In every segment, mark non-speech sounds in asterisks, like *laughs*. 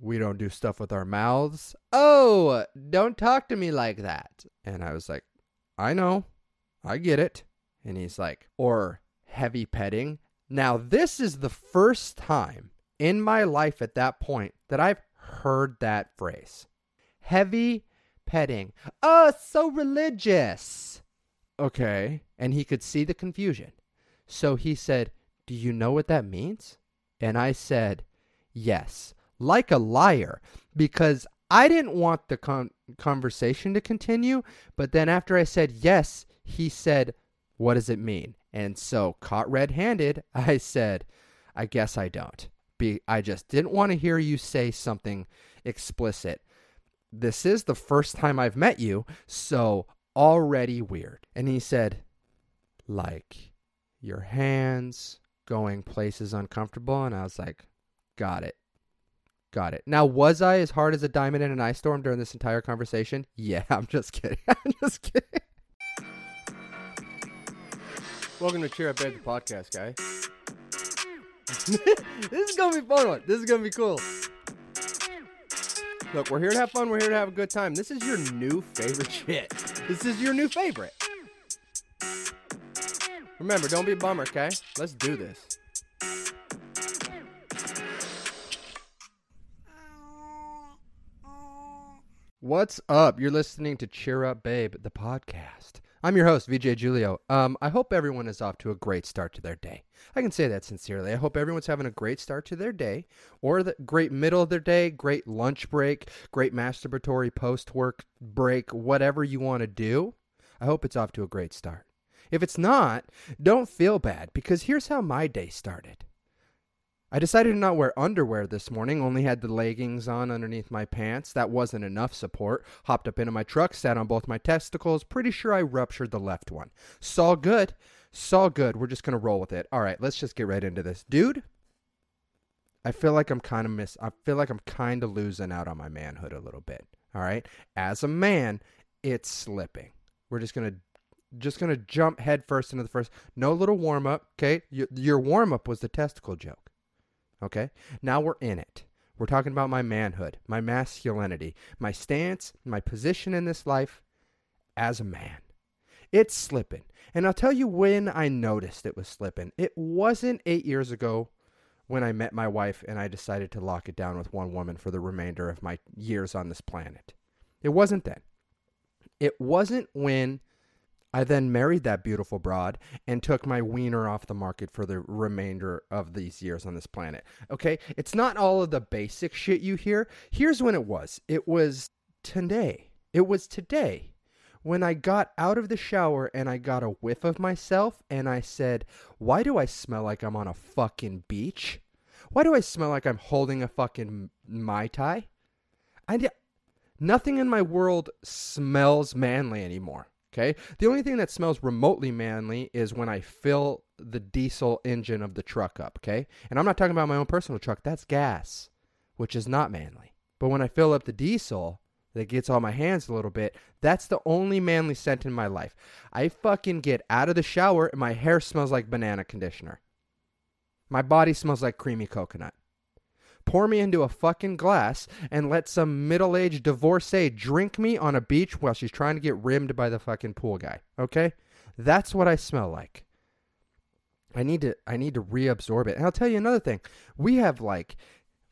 we don't do stuff with our mouths. Oh, don't talk to me like that. And I was like, I know. I get it. And he's like, or heavy petting. Now, this is the first time in my life at that point that I've heard that phrase. Heavy petting. Oh, so religious. Okay. And he could see the confusion. So he said, Do you know what that means? And I said, Yes, like a liar, because I didn't want the con- conversation to continue. But then after I said yes, he said, What does it mean? And so, caught red handed, *laughs* I said, I guess I don't. Be- I just didn't want to hear you say something explicit. This is the first time I've met you, so already weird. And he said, Like your hands going places uncomfortable. And I was like, Got it. Got it. Now, was I as hard as a diamond in an ice storm during this entire conversation? *laughs* Yeah, I'm just kidding. *laughs* I'm just kidding. Welcome to Cheer Up Ed, the podcast, guy. *laughs* this is gonna be fun one. This is gonna be cool. Look, we're here to have fun. We're here to have a good time. This is your new favorite shit. This is your new favorite. Remember, don't be a bummer, okay? Let's do this. What's up? You're listening to Cheer Up Babe, the podcast. I'm your host, VJ Giulio. Um, I hope everyone is off to a great start to their day. I can say that sincerely. I hope everyone's having a great start to their day, or the great middle of their day, great lunch break, great masturbatory post work break, whatever you want to do. I hope it's off to a great start. If it's not, don't feel bad because here's how my day started. I decided to not wear underwear this morning, only had the leggings on underneath my pants. That wasn't enough support. Hopped up into my truck, sat on both my testicles. Pretty sure I ruptured the left one. Saw good. Saw good. We're just going to roll with it. All right, let's just get right into this. Dude, I feel like I'm kind of miss I feel like I'm kind of losing out on my manhood a little bit. All right? As a man, it's slipping. We're just going to just going to jump headfirst into the first. No little warm up, okay? Your, your warm up was the testicle joke. Okay? Now we're in it. We're talking about my manhood, my masculinity, my stance, my position in this life as a man. It's slipping. And I'll tell you when I noticed it was slipping. It wasn't eight years ago when I met my wife and I decided to lock it down with one woman for the remainder of my years on this planet. It wasn't then. It wasn't when I then married that beautiful broad and took my wiener off the market for the remainder of these years on this planet. Okay? It's not all of the basic shit you hear. Here's when it was it was today. It was today when I got out of the shower and I got a whiff of myself and I said, Why do I smell like I'm on a fucking beach? Why do I smell like I'm holding a fucking Mai Tai? I, nothing in my world smells manly anymore. Okay. The only thing that smells remotely manly is when I fill the diesel engine of the truck up. Okay. And I'm not talking about my own personal truck. That's gas, which is not manly. But when I fill up the diesel that gets on my hands a little bit, that's the only manly scent in my life. I fucking get out of the shower and my hair smells like banana conditioner. My body smells like creamy coconut pour me into a fucking glass and let some middle aged divorcee drink me on a beach while she's trying to get rimmed by the fucking pool guy. Okay? That's what I smell like. I need to I need to reabsorb it. And I'll tell you another thing. We have like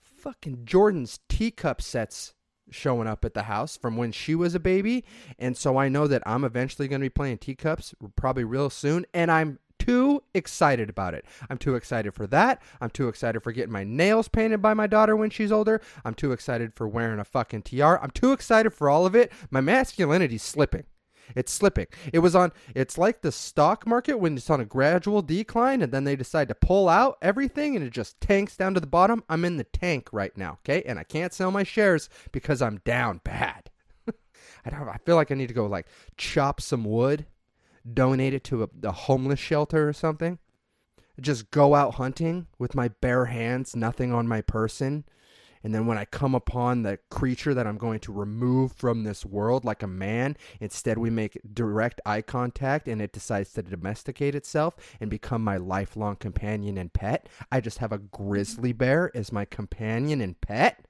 fucking Jordan's teacup sets showing up at the house from when she was a baby. And so I know that I'm eventually going to be playing teacups probably real soon. And I'm too excited about it. I'm too excited for that. I'm too excited for getting my nails painted by my daughter when she's older. I'm too excited for wearing a fucking tiara. I'm too excited for all of it. My masculinity's slipping. It's slipping. It was on, it's like the stock market when it's on a gradual decline and then they decide to pull out everything and it just tanks down to the bottom. I'm in the tank right now, okay? And I can't sell my shares because I'm down bad. *laughs* I don't I feel like I need to go like chop some wood donate it to a, a homeless shelter or something. Just go out hunting with my bare hands, nothing on my person. And then when I come upon the creature that I'm going to remove from this world like a man, instead we make direct eye contact and it decides to domesticate itself and become my lifelong companion and pet. I just have a grizzly bear as my companion and pet.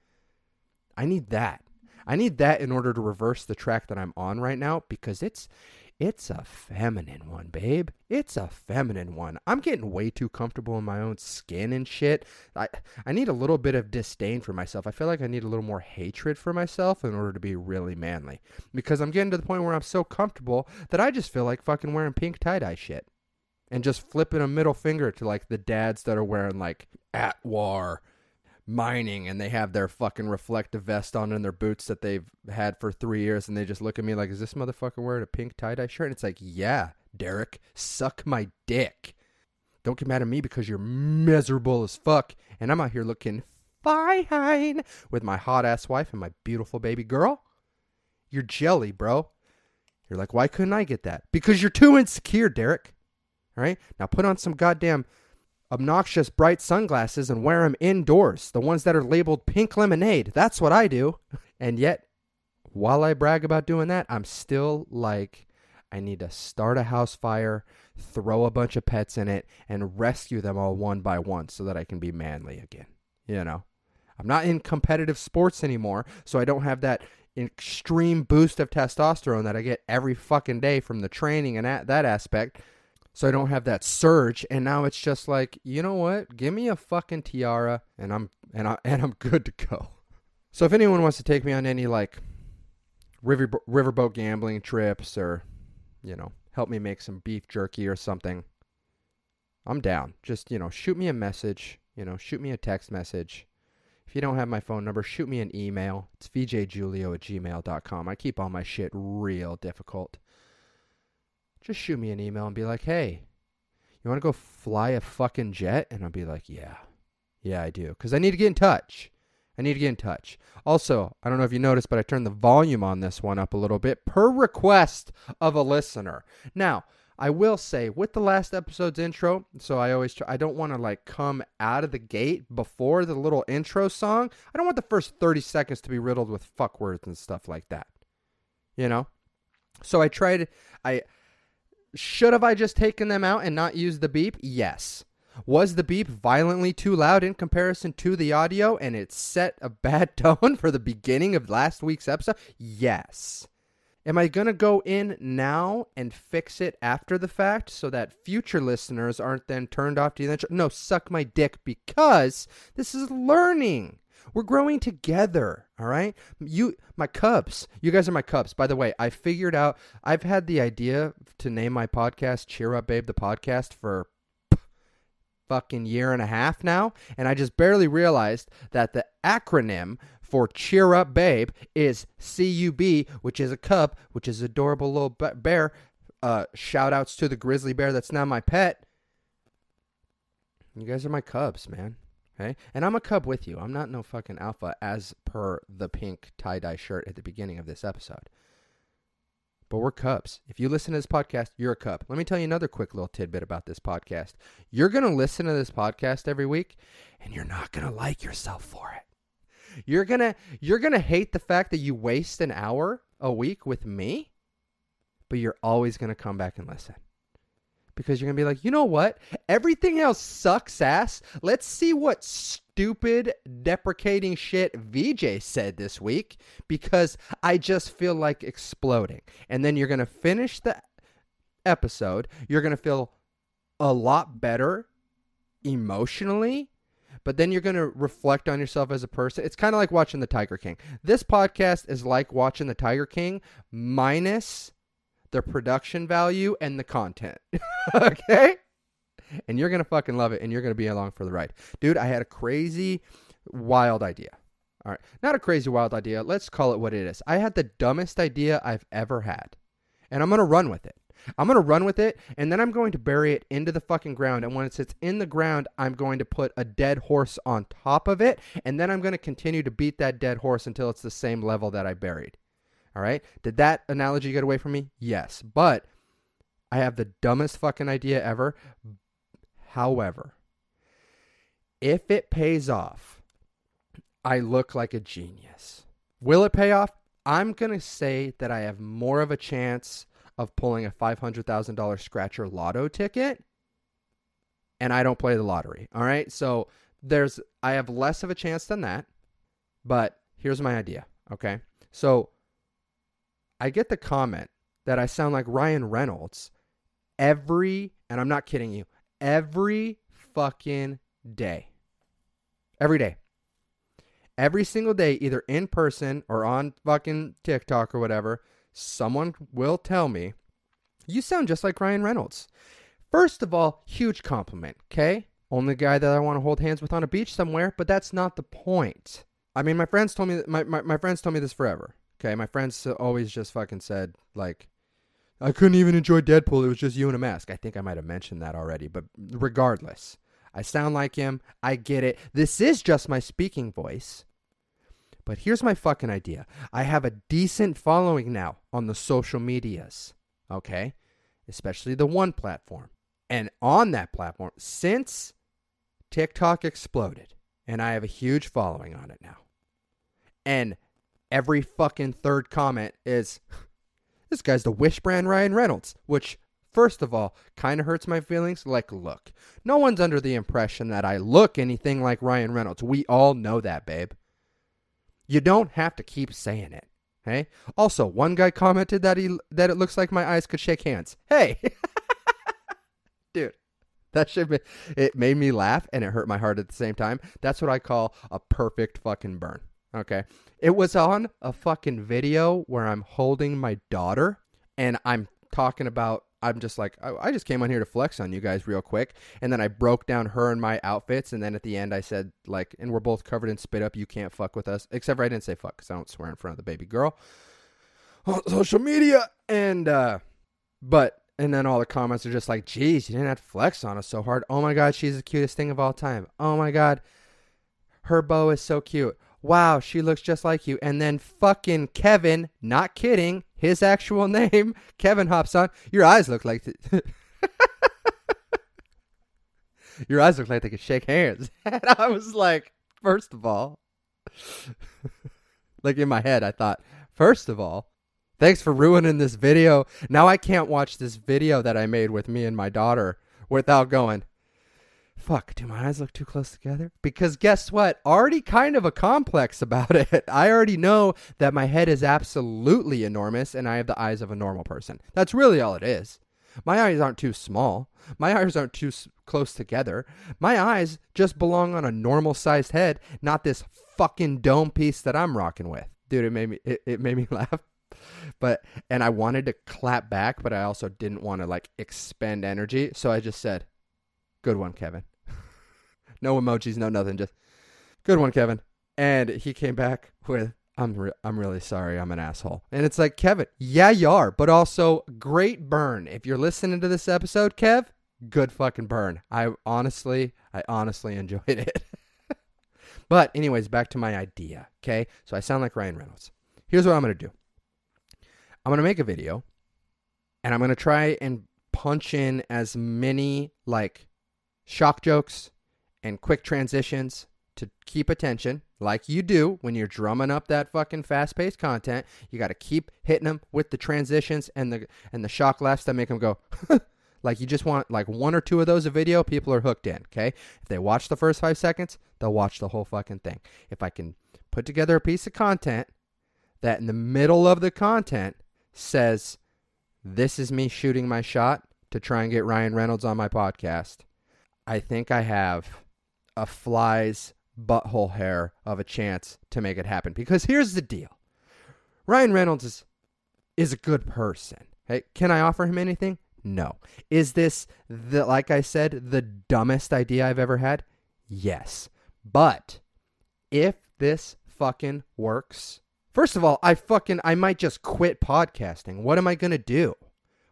I need that. I need that in order to reverse the track that I'm on right now because it's it's a feminine one, babe. It's a feminine one. I'm getting way too comfortable in my own skin and shit. I I need a little bit of disdain for myself. I feel like I need a little more hatred for myself in order to be really manly. Because I'm getting to the point where I'm so comfortable that I just feel like fucking wearing pink tie-dye shit. And just flipping a middle finger to like the dads that are wearing like at war mining and they have their fucking reflective vest on and their boots that they've had for three years and they just look at me like, is this motherfucker wearing a pink tie dye shirt? And it's like, yeah, Derek, suck my dick. Don't get mad at me because you're miserable as fuck. And I'm out here looking fine with my hot ass wife and my beautiful baby girl. You're jelly, bro. You're like, why couldn't I get that? Because you're too insecure, Derek. All right? Now put on some goddamn obnoxious bright sunglasses and wear them indoors, the ones that are labeled pink lemonade. That's what I do. *laughs* And yet, while I brag about doing that, I'm still like, I need to start a house fire, throw a bunch of pets in it, and rescue them all one by one so that I can be manly again. You know, I'm not in competitive sports anymore, so I don't have that extreme boost of testosterone that I get every fucking day from the training and that aspect so I don't have that surge. And now it's just like, you know what? Give me a fucking tiara, and I'm and I *laughs* and I'm good to go. So if anyone wants to take me on any like river riverboat gambling trips, or you know, help me make some beef jerky or something, I'm down. Just you know, shoot me a message. You know, shoot me a text message. If you don't have my phone number, shoot me an email. It's vjjulio at gmail.com. I keep all my shit real difficult just shoot me an email and be like, hey, you want to go fly a fucking jet? And I'll be like, yeah, yeah, I do. Because I need to get in touch. I need to get in touch. Also, I don't know if you noticed, but I turned the volume on this one up a little bit per request of a listener. Now, I will say with the last episode's intro, so I always try, I don't want to like come out of the gate before the little intro song. I don't want the first 30 seconds to be riddled with fuck words and stuff like that. You know? So I tried I should have I just taken them out and not used the beep? Yes. Was the beep violently too loud in comparison to the audio and it set a bad *laughs* tone for the beginning of last week's episode? Yes. Am I going to go in now and fix it after the fact so that future listeners aren't then turned off to the intro? No, suck my dick because this is learning. We're growing together, all right? You my cubs. You guys are my cubs. By the way, I figured out I've had the idea to name my podcast Cheer Up Babe the podcast for fucking year and a half now, and I just barely realized that the acronym for Cheer Up Babe is CUB, which is a cub, which is adorable little bear. Uh, shout outs to the grizzly bear that's now my pet. You guys are my cubs, man. Okay? And I'm a cub with you. I'm not no fucking alpha as per the pink tie dye shirt at the beginning of this episode. But we're cubs. If you listen to this podcast, you're a cub. Let me tell you another quick little tidbit about this podcast. You're going to listen to this podcast every week and you're not going to like yourself for it. You're going to you're going to hate the fact that you waste an hour a week with me, but you're always going to come back and listen because you're going to be like, you know what? Everything else sucks ass. Let's see what stupid, deprecating shit VJ said this week because I just feel like exploding. And then you're going to finish the episode. You're going to feel a lot better emotionally. But then you're going to reflect on yourself as a person. It's kind of like watching The Tiger King. This podcast is like watching The Tiger King minus their production value and the content. *laughs* okay? And you're going to fucking love it and you're going to be along for the ride. Dude, I had a crazy, wild idea. All right. Not a crazy, wild idea. Let's call it what it is. I had the dumbest idea I've ever had. And I'm going to run with it. I'm going to run with it and then I'm going to bury it into the fucking ground. And when it sits in the ground, I'm going to put a dead horse on top of it. And then I'm going to continue to beat that dead horse until it's the same level that I buried. All right. Did that analogy get away from me? Yes. But I have the dumbest fucking idea ever. However, if it pays off, I look like a genius. Will it pay off? I'm going to say that I have more of a chance of pulling a $500,000 scratcher lotto ticket and I don't play the lottery. All right. So there's, I have less of a chance than that. But here's my idea. Okay. So I get the comment that I sound like Ryan Reynolds every, and I'm not kidding you, every fucking day. Every day. Every single day, either in person or on fucking TikTok or whatever, someone will tell me, you sound just like Ryan Reynolds. First of all, huge compliment, okay? Only guy that I want to hold hands with on a beach somewhere, but that's not the point. I mean, my friends told me my, my, my friends told me this forever. Okay, my friends always just fucking said like, I couldn't even enjoy Deadpool. It was just you in a mask. I think I might have mentioned that already, but regardless, I sound like him. I get it. This is just my speaking voice. But here's my fucking idea. I have a decent following now on the social medias. Okay, especially the one platform. And on that platform, since TikTok exploded, and I have a huge following on it now. And every fucking third comment is, this guy's the Wish brand Ryan Reynolds, which, first of all, kind of hurts my feelings. Like, look, no one's under the impression that I look anything like Ryan Reynolds. We all know that, babe. You don't have to keep saying it. Hey. Also, one guy commented that he that it looks like my eyes could shake hands. Hey, *laughs* dude, that should be it made me laugh and it hurt my heart at the same time. That's what I call a perfect fucking burn. Okay. It was on a fucking video where I'm holding my daughter and I'm talking about I'm just like I, just came on here to flex on you guys real quick. And then I broke down her and my outfits. And then at the end I said like and we're both covered in spit up you can't fuck with us. Except for I didn't say fuck cuz I don't swear in front of the baby girl on social media. And uh but and then all the comments are just like, geez, you didn't have to flex on us so hard. Oh my God, she's the cutest thing of all time. Oh my God, her bow is so cute wow, she looks just like you. And then fucking Kevin, not kidding, his actual *laughs* name, Kevin hops on. Your eyes look like. Th- *laughs* Your eyes look like they could shake hands. *laughs* And I was like, first of all, like in my head, I thought, first of all, thanks for ruining this video. Now I can't watch this video that I made with me and my daughter without going, fuck, do my eyes look too close together? Because guess what? Already kind of a complex *laughs* about it. I already know that my head is absolutely enormous and I have the eyes of a normal person. That's really all it is. My eyes aren't too small. My eyes aren't too s- close together. My eyes just belong on a normal sized head, not this fucking dome piece that I'm rocking with. Dude, it made me it, it made me *laughs* laugh. But and I wanted to clap back, but I also didn't want to like expend energy, so I just said, "Good one, Kevin." No emojis, no nothing. Just good one, Kevin. And he came back with, "I'm re- I'm really sorry, I'm an asshole." And it's like, Kevin, yeah, you are, but also great burn. If you're listening to this episode, Kev, good fucking burn. I honestly, I honestly enjoyed it. *laughs* but anyways, back to my idea. Okay, so I sound like Ryan Reynolds. Here's what I'm gonna do. I'm gonna make a video, and I'm gonna try and punch in as many like shock jokes and quick transitions to keep attention like you do when you're drumming up that fucking fast-paced content. You got to keep hitting them with the transitions and the and the shock laughs that make them go *laughs* like you just want like one or two of those a video people are hooked in okay? If they watch the first five seconds they'll watch the whole fucking thing. If i can put together a piece of content that in the middle of the content says this is me shooting my shot to try and get ryan reynolds on my podcast i think i have a fly's butthole hair of a chance to make it happen. Because here's the deal Ryan Reynolds is, is a good person. Hey, can I offer him anything? No. Is this, the, like I said, the dumbest idea I've ever had? Yes. But if this fucking works, first of all, I fucking, I might just quit podcasting. What am I going to do?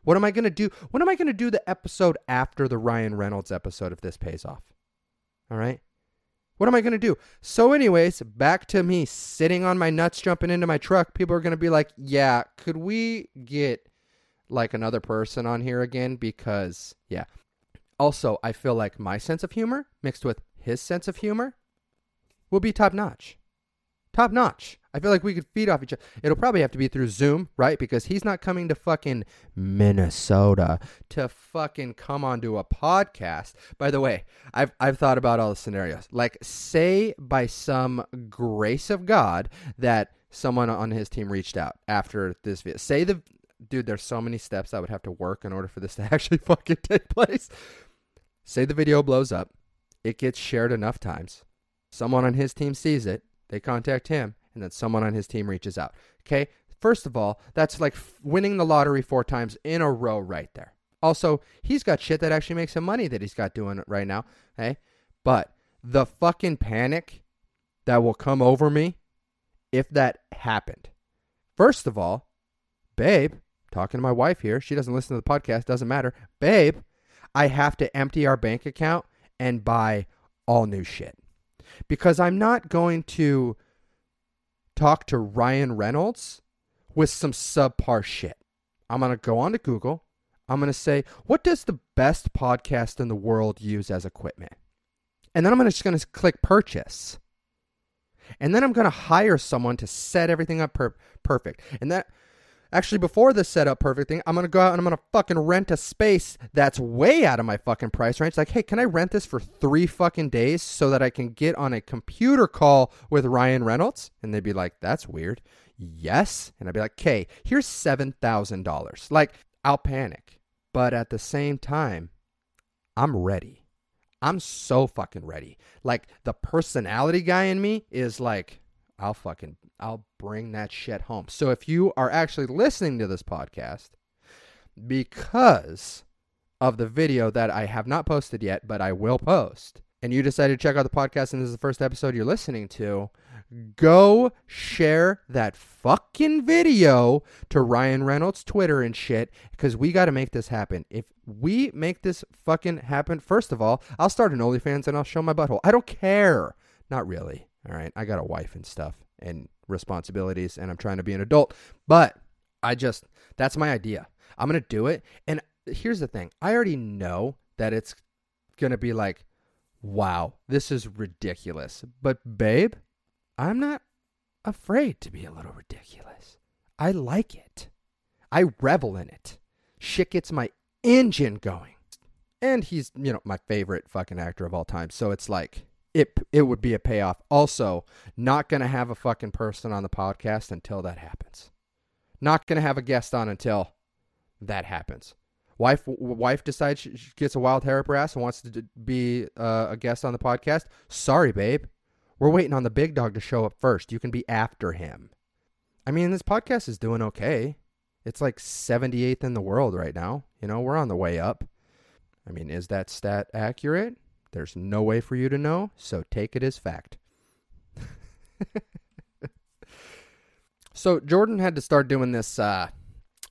What am I going to do? What am I going to do the episode after the Ryan Reynolds episode if this pays off? All right. What am I going to do? So, anyways, back to me sitting on my nuts, jumping into my truck. People are going to be like, yeah, could we get like another person on here again? Because, yeah. Also, I feel like my sense of humor mixed with his sense of humor will be top notch. Top notch. I feel like we could feed off each other. It'll probably have to be through Zoom, right? Because he's not coming to fucking Minnesota to fucking come onto a podcast. By the way, I've I've thought about all the scenarios. Like, say by some grace of God that someone on his team reached out after this video. Say the dude, there's so many steps I would have to work in order for this to *laughs* actually fucking take place. Say the video blows up, it gets shared enough times. Someone on his team sees it, they contact him, and then someone on his team reaches out. Okay? First of all, that's like winning the lottery four times in a row right there. Also, he's got shit that actually makes him money that he's got doing it right now. Okay? But the fucking panic that will come over me if that happened. First of all, babe, talking to my wife here, she doesn't listen to the podcast, doesn't matter. Babe, I have to empty our bank account and buy all new shit. Because I'm not going to talk to Ryan Reynolds with some subpar shit. I'm going to go on to Google. I'm going to say, what does the best podcast in the world use as equipment? And then I'm just going to click purchase. And then I'm going to hire someone to set everything up per- perfect. And that Actually, before this setup perfect thing, I'm gonna go out and I'm gonna fucking rent a space that's way out of my fucking price range. Like, hey, can I rent this for three fucking days so that I can get on a computer call with Ryan Reynolds? And they'd be like, that's weird. Yes. And I'd be like, okay, here's seven thousand dollars. Like, I'll panic. But at the same time, I'm ready. I'm so fucking ready. Like the personality guy in me is like, I'll fucking I'll bring that shit home. So if you are actually listening to this podcast because of the video that I have not posted yet, but I will post, and you decided to check out the podcast and this is the first episode you're listening to, go share that fucking video to Ryan Reynolds' Twitter and shit because we got to make this happen. If we make this fucking happen, first of all, I'll start an OnlyFans and I'll show my butthole. I don't care. Not really. All right. I got a wife and stuff and responsibilities and I'm trying to be an adult. But I just, that's my idea. I'm going to do it. And here's the thing I already know that it's going to be like, wow, this is ridiculous. But, babe, I'm not afraid to be a little ridiculous. I like it. I revel in it. Shit gets my engine going. And he's, you know, my favorite fucking actor of all time. So it's like, it it would be a payoff. Also, not going to have a fucking person on the podcast until that happens. Not going to have a guest on until that happens. Wife wife decides she gets a wild hair up her ass and wants to be uh, a guest on the podcast. Sorry, babe. We're waiting on the big dog to show up first. You can be after him. I mean, this podcast is doing okay. It's like 78th in the world right now. You know, we're on the way up. I mean, is that stat accurate? There's no way for you to know, so take it as fact. *laughs* so Jordan had to start doing this uh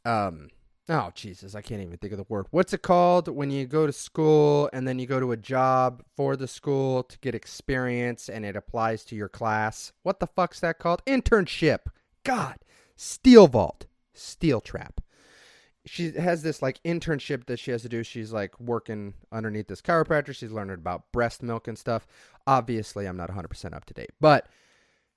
um oh Jesus, I can't even think of the word. What's it called when you go to school and then you go to a job for the school to get experience and it applies to your class? What the fuck's that called? Internship. God. Steel vault. Steel trap she has this like internship that she has to do. She's like working underneath this chiropractor. She's learning about breast milk and stuff. Obviously, I'm not 100% up to date, but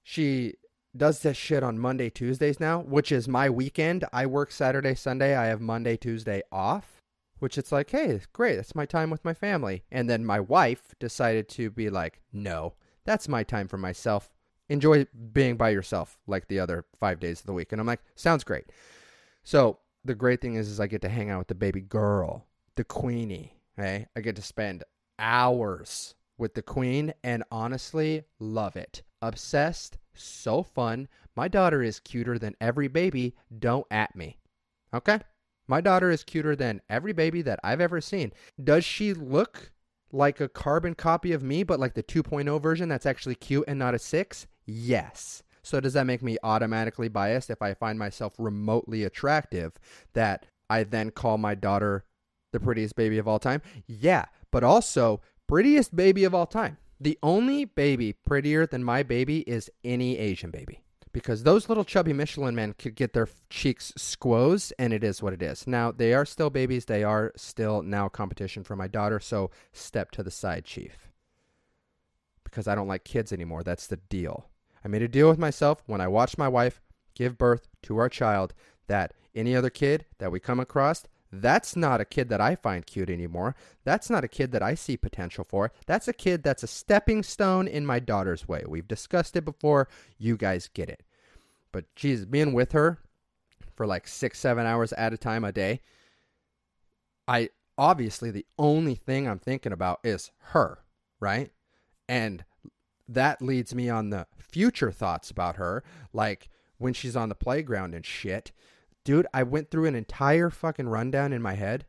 she does this shit on Monday, Tuesdays now, which is my weekend. I work Saturday, Sunday. I have Monday, Tuesday off, which it's like, hey, great. That's my time with my family. And then my wife decided to be like, no, that's my time for myself. Enjoy being by yourself like the other five days of the week. And I'm like, sounds great. So the great thing is, is I get to hang out with the baby girl, the queenie. Okay, I get to spend hours with the queen, and honestly, love it. Obsessed, so fun. My daughter is cuter than every baby. Don't at me. Okay? My daughter is cuter than every baby that I've ever seen. Does she look like a carbon copy of me, but like the 2.0 version that's actually cute and not a 6? Yes. So does that make me automatically biased if I find myself remotely attractive that I then call my daughter the prettiest baby of all time? Yeah, but also prettiest baby of all time. The only baby prettier than my baby is any Asian baby because those little chubby Michelin men could get their cheeks squoze, and it is what it is. Now, they are still babies. They are still now competition for my daughter, so step to the side, Chief. Because I don't like kids anymore. That's the deal. I made a deal with myself when I watched my wife give birth to our child that any other kid that we come across, that's not a kid that I find cute anymore. That's not a kid that I see potential for. That's a kid that's a stepping stone in my daughter's way. We've discussed it before. You guys get it. But geez, being with her for like six, seven hours at a time a day, I obviously the only thing I'm thinking about is her, right? And that leads me on the future thoughts about her, like when she's on the playground and shit. Dude, I went through an entire fucking rundown in my head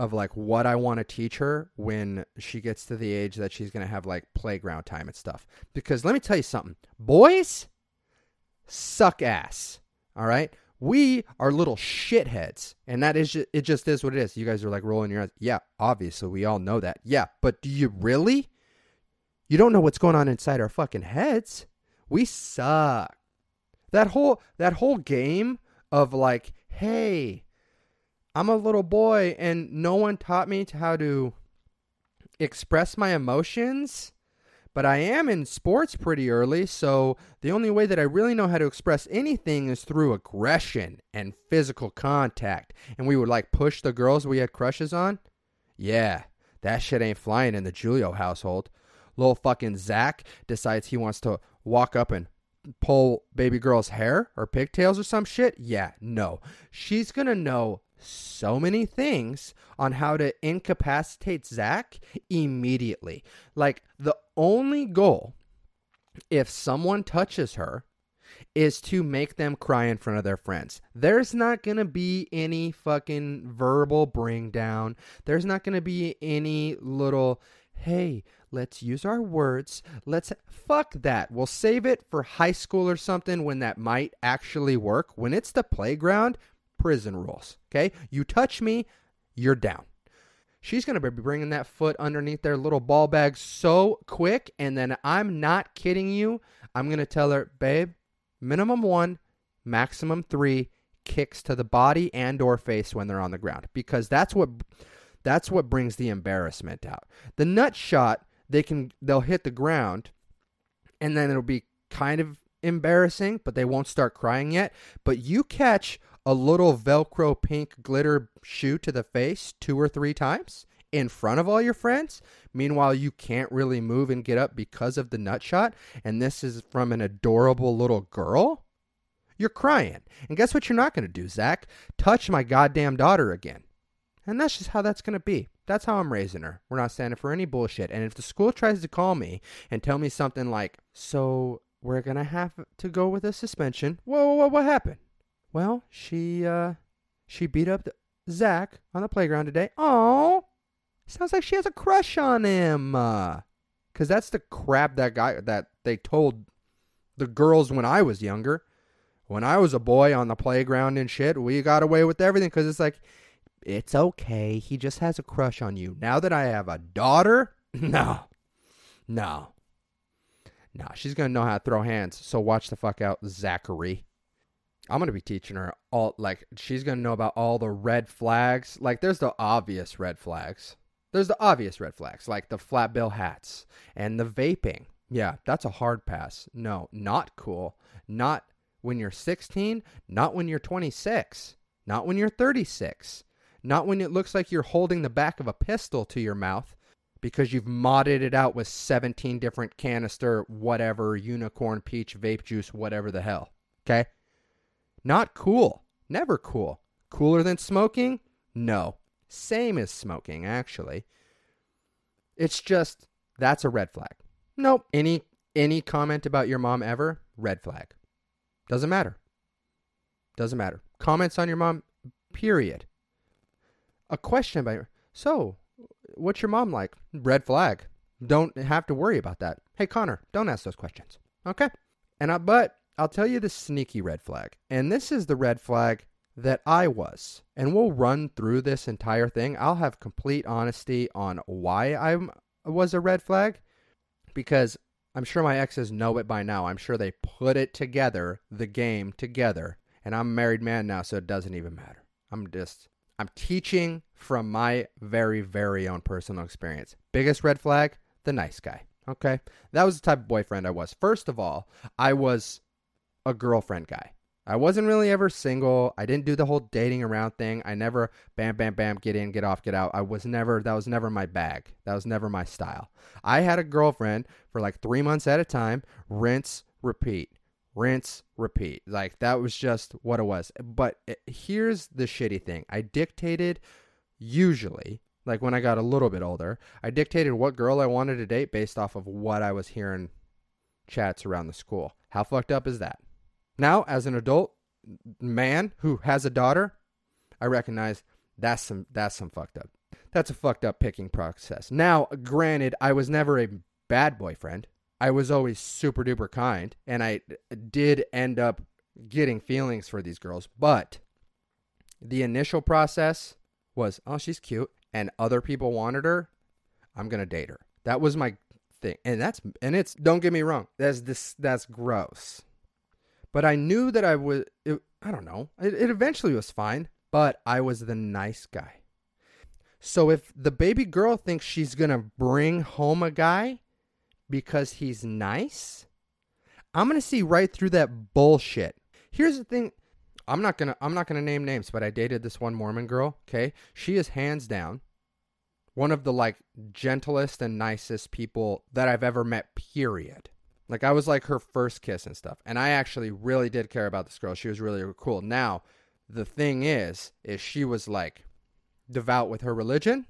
of like what I want to teach her when she gets to the age that she's going to have like playground time and stuff. Because let me tell you something. Boys suck ass. All right? We are little shitheads. And that is just, it just is what it is. You guys are like rolling your eyes. Yeah, obviously we all know that. Yeah, but do you really? You don't know what's going on inside our fucking heads. We suck. That whole that whole game of like, hey, I'm a little boy and no one taught me how to express my emotions, but I am in sports pretty early, so the only way that I really know how to express anything is through aggression and physical contact. And we would like push the girls we had crushes on. Yeah, that shit ain't flying in the Giulio household. Little fucking Zach decides he wants to walk up and pull baby girl's hair or pigtails or some shit? Yeah, no. She's gonna know so many things on how to incapacitate Zach immediately. Like, the only goal, if someone touches her, is to make them cry in front of their friends. There's not going to be any fucking verbal bring down. There's not going to be any little, hey, Let's use our words. Let's fuck that. We'll save it for high school or something when that might actually work. When it's the playground, prison rules. Okay? You touch me, you're down. She's going to be bringing that foot underneath their little ball bag so quick. And then I'm not kidding you. I'm going to tell her, babe, minimum one, maximum three kicks to the body and or face when they're on the ground because that's what that's what brings the embarrassment out. The nut shot they can they'll hit the ground and then it'll be kind of embarrassing, but they won't start crying yet. But you catch a little Velcro pink glitter shoe to the face two or three times in front of all your friends. Meanwhile, you can't really move and get up because of the nut shot. And this is from an adorable little girl. You're crying. And guess what you're not going to do, Zach? Touch my goddamn daughter again. And that's just how that's going to be. That's how I'm raising her. We're not standing for any bullshit. And if the school tries to call me and tell me something like, so we're going to have to go with a suspension. Whoa, whoa, what happened? Well, she, uh, she beat up Zach on the playground today. Oh, sounds like she has a crush on him. Uh, Cause that's the crap that guy, that they told the girls when I was younger. When I was a boy on the playground and shit, we got away with everything. Cause it's like, it's okay. He just has a crush on you. Now that I have a daughter, *laughs* no. No. No, she's to know how to throw hands. So watch the fuck out, Zachary. I'm to be teaching her all, like, she's to know about all the red flags. Like, there's the obvious red flags. There's the obvious red flags, like the flat bill hats and the vaping. Yeah, that's a hard pass. No, not cool. Not when you're 16, not when you're 26, not when you're 36 not when it looks like you're holding the back of a pistol to your mouth because you've modded it out with 17 different canister, whatever, unicorn, peach, vape juice, whatever the hell. Okay? Not cool. Never cool. Cooler than smoking? No. Same as smoking, actually. It's just that's a red flag. Nope. Any any comment about your mom ever? Red flag. Doesn't matter. Doesn't matter. Comments on your mom, period a question about so what's your mom like? Red flag. Don't have to worry about that. Hey connor don't ask those questions. Okay? And i but i'll tell you the sneaky red flag. And this is the red flag that i was. And we'll run through this entire thing. I'll have complete honesty on why i was a red flag. Because i'm sure my exes know it by now. I'm sure they put it together the game together. And i'm a married man now so it doesn't even matter. I'm just I'm teaching from my very, very own personal experience. Biggest red flag, the nice guy. Okay. That was the type of boyfriend I was. First of all, I was a girlfriend guy. I wasn't really ever single. I didn't do the whole dating around thing. I never bam, bam, bam, get in, get off, get out. I was never, that was never my bag. That was never my style. I had a girlfriend for like three months at a time, rinse, repeat, rinse, repeat. Like that was just what it was. But it, here's the shitty thing I dictated, usually, like when I got a little bit older, I dictated what girl I wanted to date based off of what I was hearing chats around the school. How fucked up is that? Now, as an adult man who has a daughter, I recognize that's some that's some fucked up. That's a fucked up picking process. Now, granted, I was never a bad boyfriend. I was always super duper kind, and I did end up getting feelings for these girls. But the initial process was, oh, she's cute, and other people wanted her. I'm gonna date her. That was my thing, and that's and it's. Don't get me wrong. That's this. That's gross. But I knew that I was. It, I don't know. It, it eventually was fine, but I was the nice guy. So if the baby girl thinks she's gonna bring home a guy because he's nice, I'm gonna see right through that bullshit. Here's the thing. I'm not gonna I'm not gonna name names, but I dated this one Mormon girl. Okay, she is hands down one of the like gentlest and nicest people that I've ever met. Period. Like I was like her first kiss and stuff, and I actually really did care about this girl. She was really cool. Now, the thing is, is she was like devout with her religion,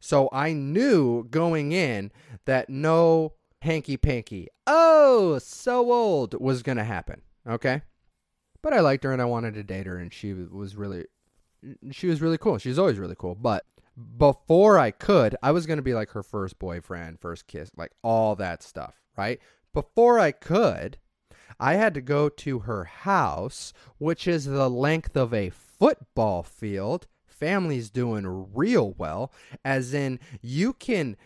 so I knew going in that no hanky panky, oh, so old was gonna happen. Okay. But I liked her and I wanted to date her and she was really she was really cool. She's always really cool. But before I could, I was going to be like her first boyfriend, first kiss, like all that stuff, right? Before I could, I had to go to her house, which is the length of a football field. Family's doing real well, as in you can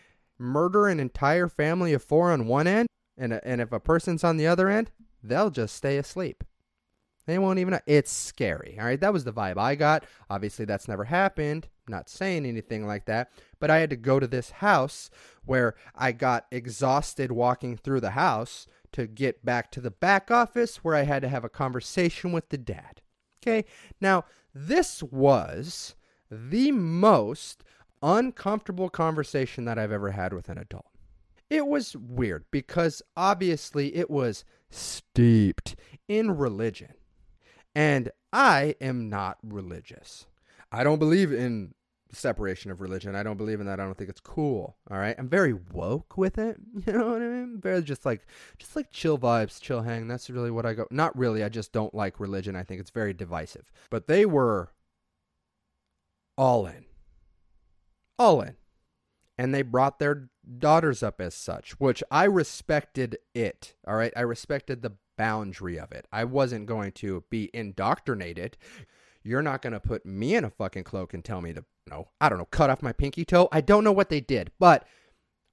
murder an entire family of four on one end, and, and if a person's on the other end, they'll just stay asleep. They won't even. It's scary. All right, that was the vibe I got. Obviously, that's never happened. Not saying anything like that, but I had to go to this house where I got exhausted walking through the house to get back to the back office where I had to have a conversation with the dad. Okay, now this was the most uncomfortable conversation that I've ever had with an adult. It was weird because obviously it was steeped in religion. And I am not religious. I don't believe in separation of religion. I don't believe in that. I don't think it's cool. All right. I'm very woke with it. *laughs* You know what I mean? Very just like just like chill vibes, chill hang. That's really what I go. Not really. I just don't like religion. I think it's very divisive. But they were all in. And they brought their daughters up as such, which I respected it. All right. I respected the boundary of it. I wasn't going to be indoctrinated. You're not going to put me in a fucking cloak and tell me to, you know, I don't know, cut off my pinky toe. I don't know what they did, but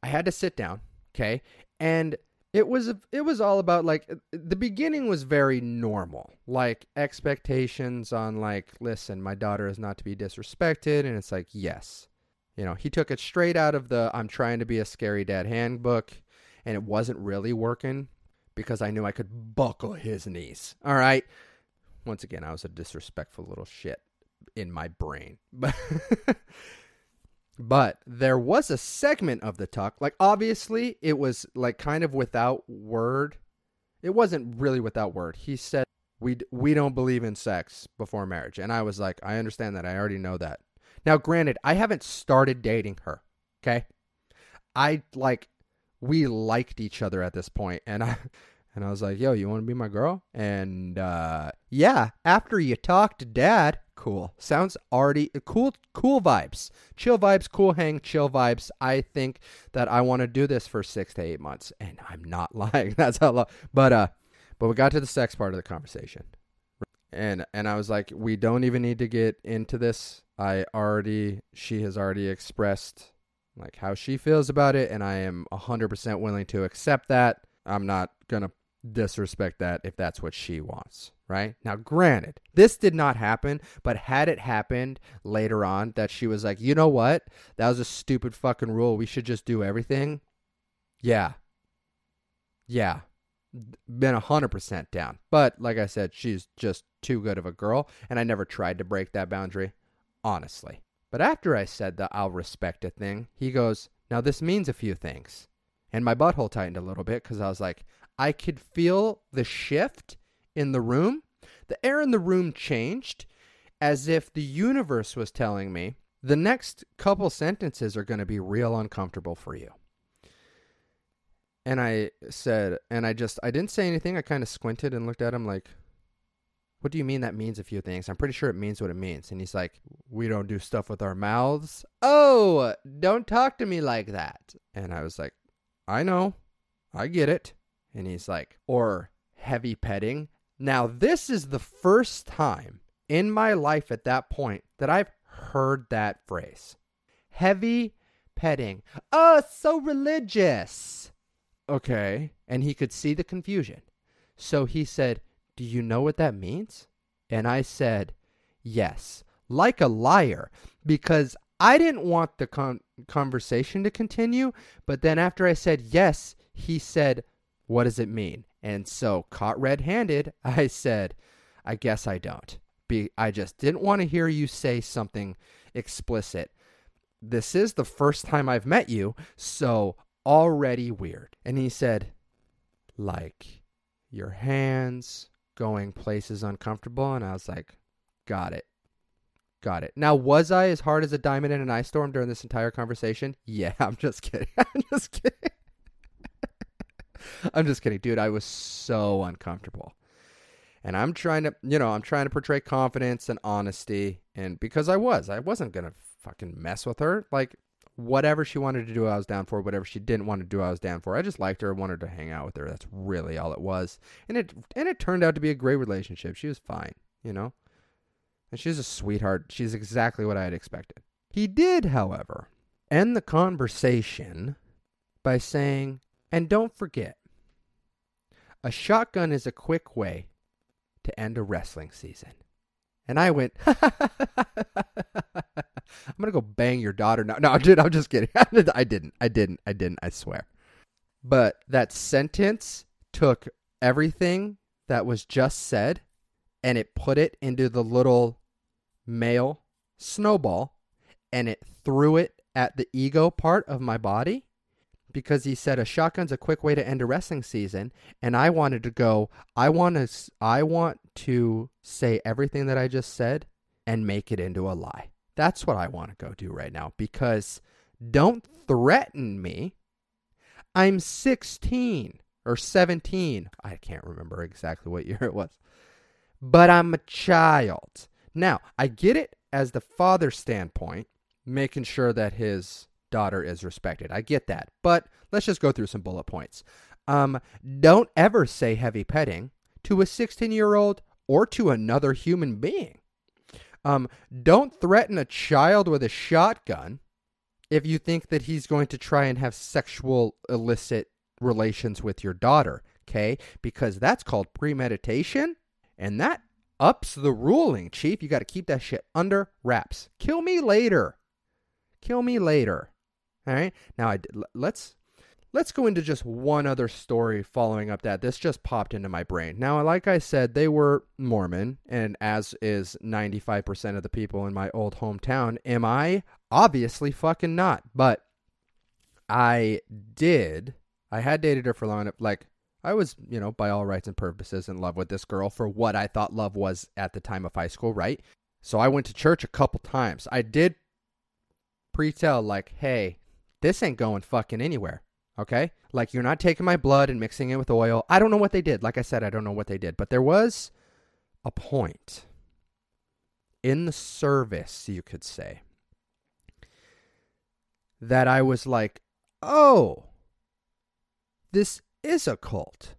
I had to sit down, okay? And it was it was all about like the beginning was very normal like expectations on like listen my daughter is not to be disrespected and it's like yes you know he took it straight out of the i'm trying to be a scary dad handbook and it wasn't really working because I knew I could buckle his knees. All right. Once again, I was a disrespectful little shit in my brain. *laughs* But but there was a segment of the talk. Like obviously, it was like kind of without word. It wasn't really without word. He said, "We we don't believe in sex before marriage." And I was like, "I understand that. I already know that." Now, granted, I haven't started dating her. Okay? I like we liked each other at this point and I *laughs* and I was like, "Yo, you want to be my girl?" And uh, yeah, after you talk to dad, cool. Sounds already cool cool vibes. Chill vibes, cool hang, chill vibes. I think that I want to do this for 6 to 8 months and I'm not *laughs* lying. That's how long. But uh but we got to the sex part of the conversation. And and I was like, "We don't even need to get into this. I already she has already expressed like how she feels about it and I am 100% willing to accept that. I'm not to disrespect that if that's what she wants, right? Now, granted, this did not happen, but had it happened later on that she was like, you know what? That was a stupid fucking rule. We should just do everything. Yeah, yeah, been a hundred percent down. But like I said, she's just too good of a girl, and I never tried to break that boundary, honestly. But after I said the I'll respect a thing, he goes, Now this means a few things. And my butthole tightened a little bit because I was like, I could feel the shift in the room. The air in the room changed as if the universe was telling me the next couple sentences are going to be real uncomfortable for you. And I said, and I just, I didn't say anything. I kind of squinted and looked at him like, what do you mean that means a few things? I'm pretty sure it means what it means. And he's like, we don't do stuff with our mouths. Oh, don't talk to me like that. And I was like, I know. I get it. And he's like, or heavy petting. Now, this is the first time in my life at that point that I've heard that phrase. Heavy petting. Oh, so religious. Okay. And he could see the confusion. So he said, Do you know what that means? And I said, Yes, like a liar, because I didn't want the con- conversation to continue. But then after I said yes, he said, What does it mean? And so, caught red handed, *laughs* I said, I guess I don't. Be- I just didn't want to hear you say something explicit. This is the first time I've met you, so already weird. And he said, like your hands going places uncomfortable. And I was like, got it. Got it. Now, was I as hard as a diamond in an ice storm during this entire conversation? Yeah, *laughs* I'm just kidding. *laughs* I'm just kidding. I'm just kidding, dude. I was so uncomfortable. And I'm trying to, you know, I'm trying to portray confidence and honesty. And because I was, I wasn't going to fucking mess with her. Like, whatever she wanted to do, I was down for. Whatever she didn't want to do, I was down for. I just liked her, I wanted to hang out with her. That's really all it was. And it and it turned out to be a great relationship. She was fine, you know. And she's a sweetheart. She's exactly what I had expected. He did, however, end the conversation by saying, "And don't forget, a shotgun is a quick way to end a wrestling season." And I went, *laughs* I'm gonna go bang your daughter now. No, dude, I'm just kidding. *laughs* I didn't. I didn't. I didn't. I swear. But that sentence took everything that was just said and it put it into the little male snowball and it threw it at the ego part of my body because he said a shotgun's a quick way to end a wrestling season and I wanted to go I want to I want to say everything that I just said and make it into a lie. That's what I want to go do right now because don't threaten me. I'm 16 or 17. I can't remember exactly what year it was. But I'm a child. Now, I get it as the father's standpoint, making sure that his daughter is respected. I get that. But let's just go through some bullet points. Um, don't ever say heavy petting to a 16 year old or to another human being. Um, don't threaten a child with a shotgun if you think that he's going to try and have sexual illicit relations with your daughter, okay? Because that's called premeditation, and that ups the ruling, Chief. You got to keep that shit under wraps. Kill me later. Kill me later. All right. Now I let's let's go into just one other story following up that this just popped into my brain. Now, like I said, they were Mormon, and as is 95% of the people in my old hometown, am I? Obviously, fucking not. But I did. I had dated her for long enough. Like, I was, you know, by all rights and purposes in love with this girl for what I thought love was at the time of high school, right? So I went to church a couple times. I did pre tell, like, hey, this ain't going fucking anywhere. Okay? Like you're not taking my blood and mixing it with oil. I don't know what they did. Like I said, I don't know what they did. But there was a point in the service, you could say, that I was like, oh, this is a cult.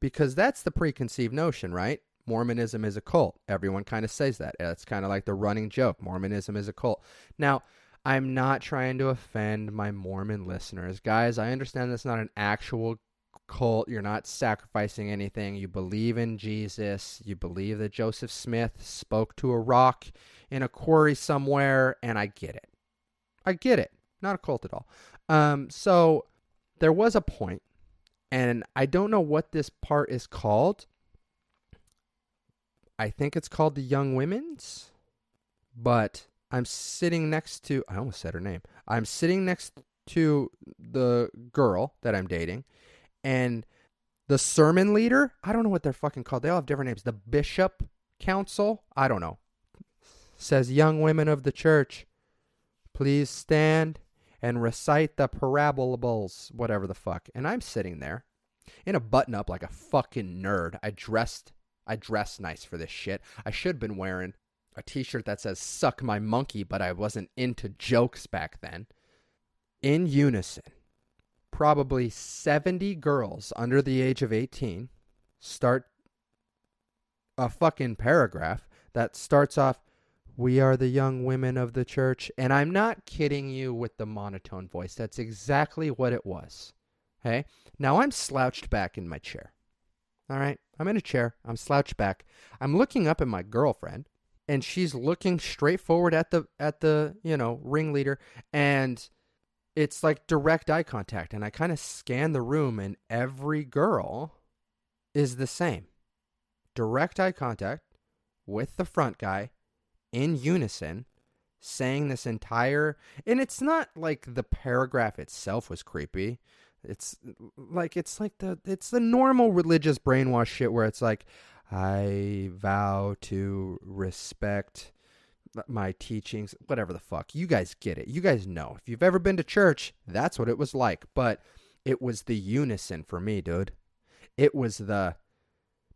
Because that's the preconceived notion, right? Mormonism is a cult. Everyone kind of says that. It's kind of like the running joke. Mormonism is a cult. Now, I'm not trying to offend my Mormon listeners. Guys, I understand that's not an actual cult. You're not sacrificing anything. You believe in Jesus. You believe that Joseph Smith spoke to a rock in a quarry somewhere, and I get it. I get it. Not a cult at all. Um, so there was a point, And I don't know what this part is called. I think it's called the Young Women's, but I'm sitting next to, I almost said her name. I'm sitting next to the girl that I'm dating, and the sermon leader, I don't know what they're fucking called. They all have different names. The bishop council, I don't know, says, Young women of the church, please stand and recite the parables, whatever the fuck. And I'm sitting there in a button up like a fucking nerd. I dressed I dressed nice for this shit. I should have been wearing a t-shirt that says suck my monkey, but I wasn't into jokes back then. In unison, probably 70 girls under the age of 18 start a fucking paragraph that starts off we are the young women of the church. And I'm not kidding you with the monotone voice. That's exactly what it was. Okay? Now I'm slouched back in my chair. All right? I'm in a chair. I'm slouched back. I'm looking up at my girlfriend and she's looking straight forward at the at the, you know, ringleader and it's like direct eye contact and I kind of scan the room and every girl is the same. Direct eye contact with the front guy in unison saying this entire and it's not like the paragraph itself was creepy it's like it's like the it's the normal religious brainwash shit where it's like i vow to respect my teachings whatever the fuck. You guys get it. You guys know. If you've ever been to church that's what it was like. But it was the unison for me dude. It was the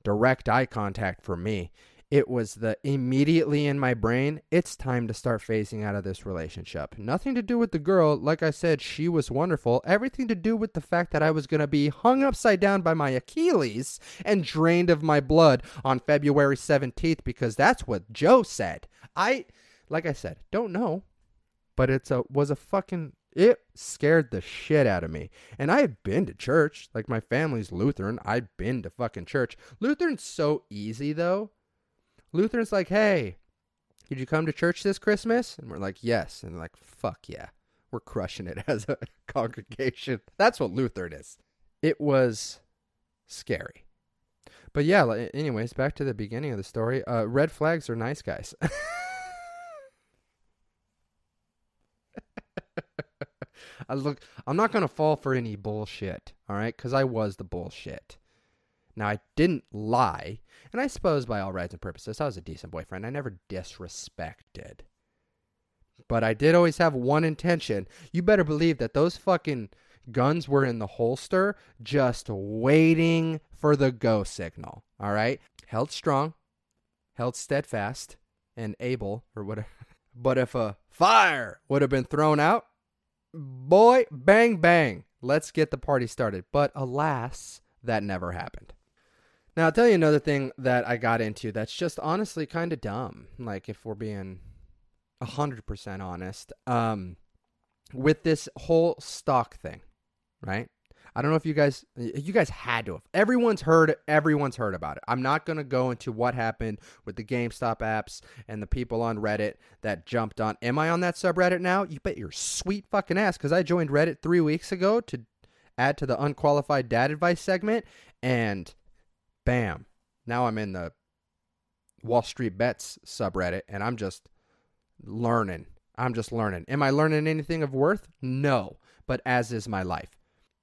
direct eye contact for me it was the immediately in my brain, it's time to start phasing out of this relationship. Nothing to do with the girl. Like I said, she was wonderful. Everything to do with the fact that I was going to be hung upside down by my Achilles and drained of my blood on February 17th because that's what Joe said. I, like I said, don't know, but it's a was a fucking it scared the shit out of me. And I had been to church. Like my family's Lutheran. I'd been to fucking church. Lutheran's so easy though. Lutheran's like, hey, did you come to church this Christmas? And we're like, yes. And like, fuck yeah. We're crushing it *laughs* as a congregation. That's what Lutheran is. It was scary. But yeah, anyways, back to the beginning of the story. Uh, red flags are nice guys. *laughs* I look, I'm not gonna fall for any bullshit, all right? Because I was the bullshit. Now, I didn't lie, and I suppose by all rights and purposes, I was a decent boyfriend. I never disrespected. But I did always have one intention. You better believe that those fucking guns were in the holster, just waiting for the go signal. All right? Held strong, held steadfast, and able, or whatever. *laughs* But if a fire would have been thrown out, boy, bang, bang, let's get the party started. But alas, that never happened. Now, I'll tell you another thing that I got into that's just honestly kind of dumb. Like, if we're being 100% honest, um, with this whole stock thing, right? I don't know if you guys, you guys had to have. Everyone's heard, everyone's heard about it. I'm not going to go into what happened with the GameStop apps and the people on Reddit that jumped on. Am I on that subreddit now? You bet your sweet fucking ass because I joined Reddit three weeks ago to add to the unqualified dad advice segment. And bam, now I'm in the Wall Street Bets subreddit and I'm just learning. I'm just learning. Am I learning anything of worth? No, but as is my life.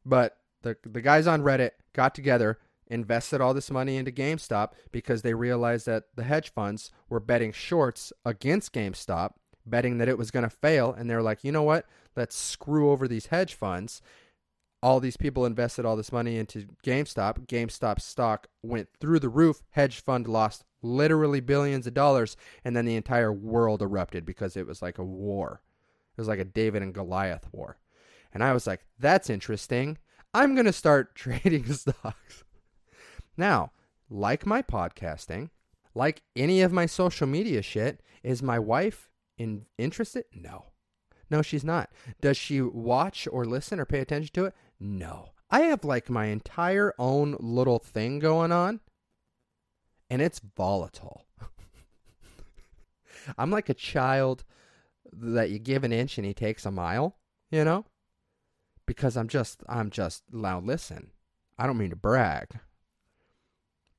But the the guys on Reddit got together, invested all this money into GameStop because they realized that the hedge funds were betting shorts against GameStop, betting that it was going to fail and they're like, "You know what? Let's screw over these hedge funds all these people invested all this money into GameStop. GameStop stock went through the roof. Hedge fund lost literally billions of dollars, and then the entire world erupted because it was like a war. It was like a David and Goliath war. And I was like, that's interesting. I'm going to start *laughs* trading stocks. now, like my podcasting, like any of my social media shit, is my wife in interested? No. No, she's not. Does she watch or listen or pay attention to it? No. I have like my entire own little thing going on, and it's volatile. *laughs* I'm like a child that you give an inch and he takes a mile, you know? Because I'm just, I'm just, now listen, I don't mean to brag,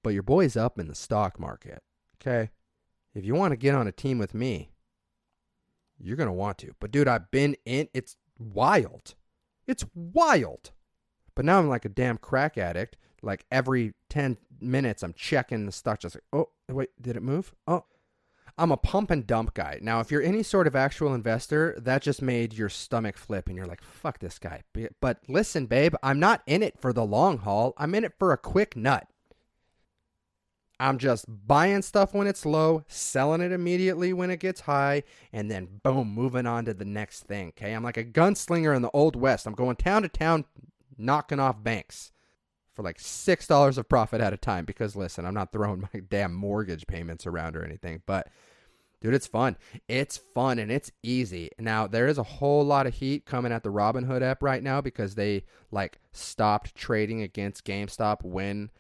but your boy's up in the stock market. Okay. If you want to get on a team with me, you're going to want to. But dude, I've been in, it's wild. It's wild. But now I'm like a damn crack addict. Like every 10 minutes, I'm checking the stock, just like, oh, wait, did it move? Oh, I'm a pump and dump guy. Now, if you're any sort of actual investor, that just made your stomach flip and you're like, fuck this guy. But listen, babe, I'm not in it for the long haul. I'm in it for a quick nut. I'm just buying stuff when it's low, selling it immediately when it gets high, and then boom, moving on to the next thing. Okay. I'm like a gunslinger in the Old West. I'm going town to town knocking off banks for like $6 of profit at a time because listen, I'm not throwing *laughs* my damn mortgage payments around or anything, but dude, it's fun. It's fun and it's easy. Now, there is a whole lot of heat coming at the Robinhood app right now because they like stopped trading against GameStop when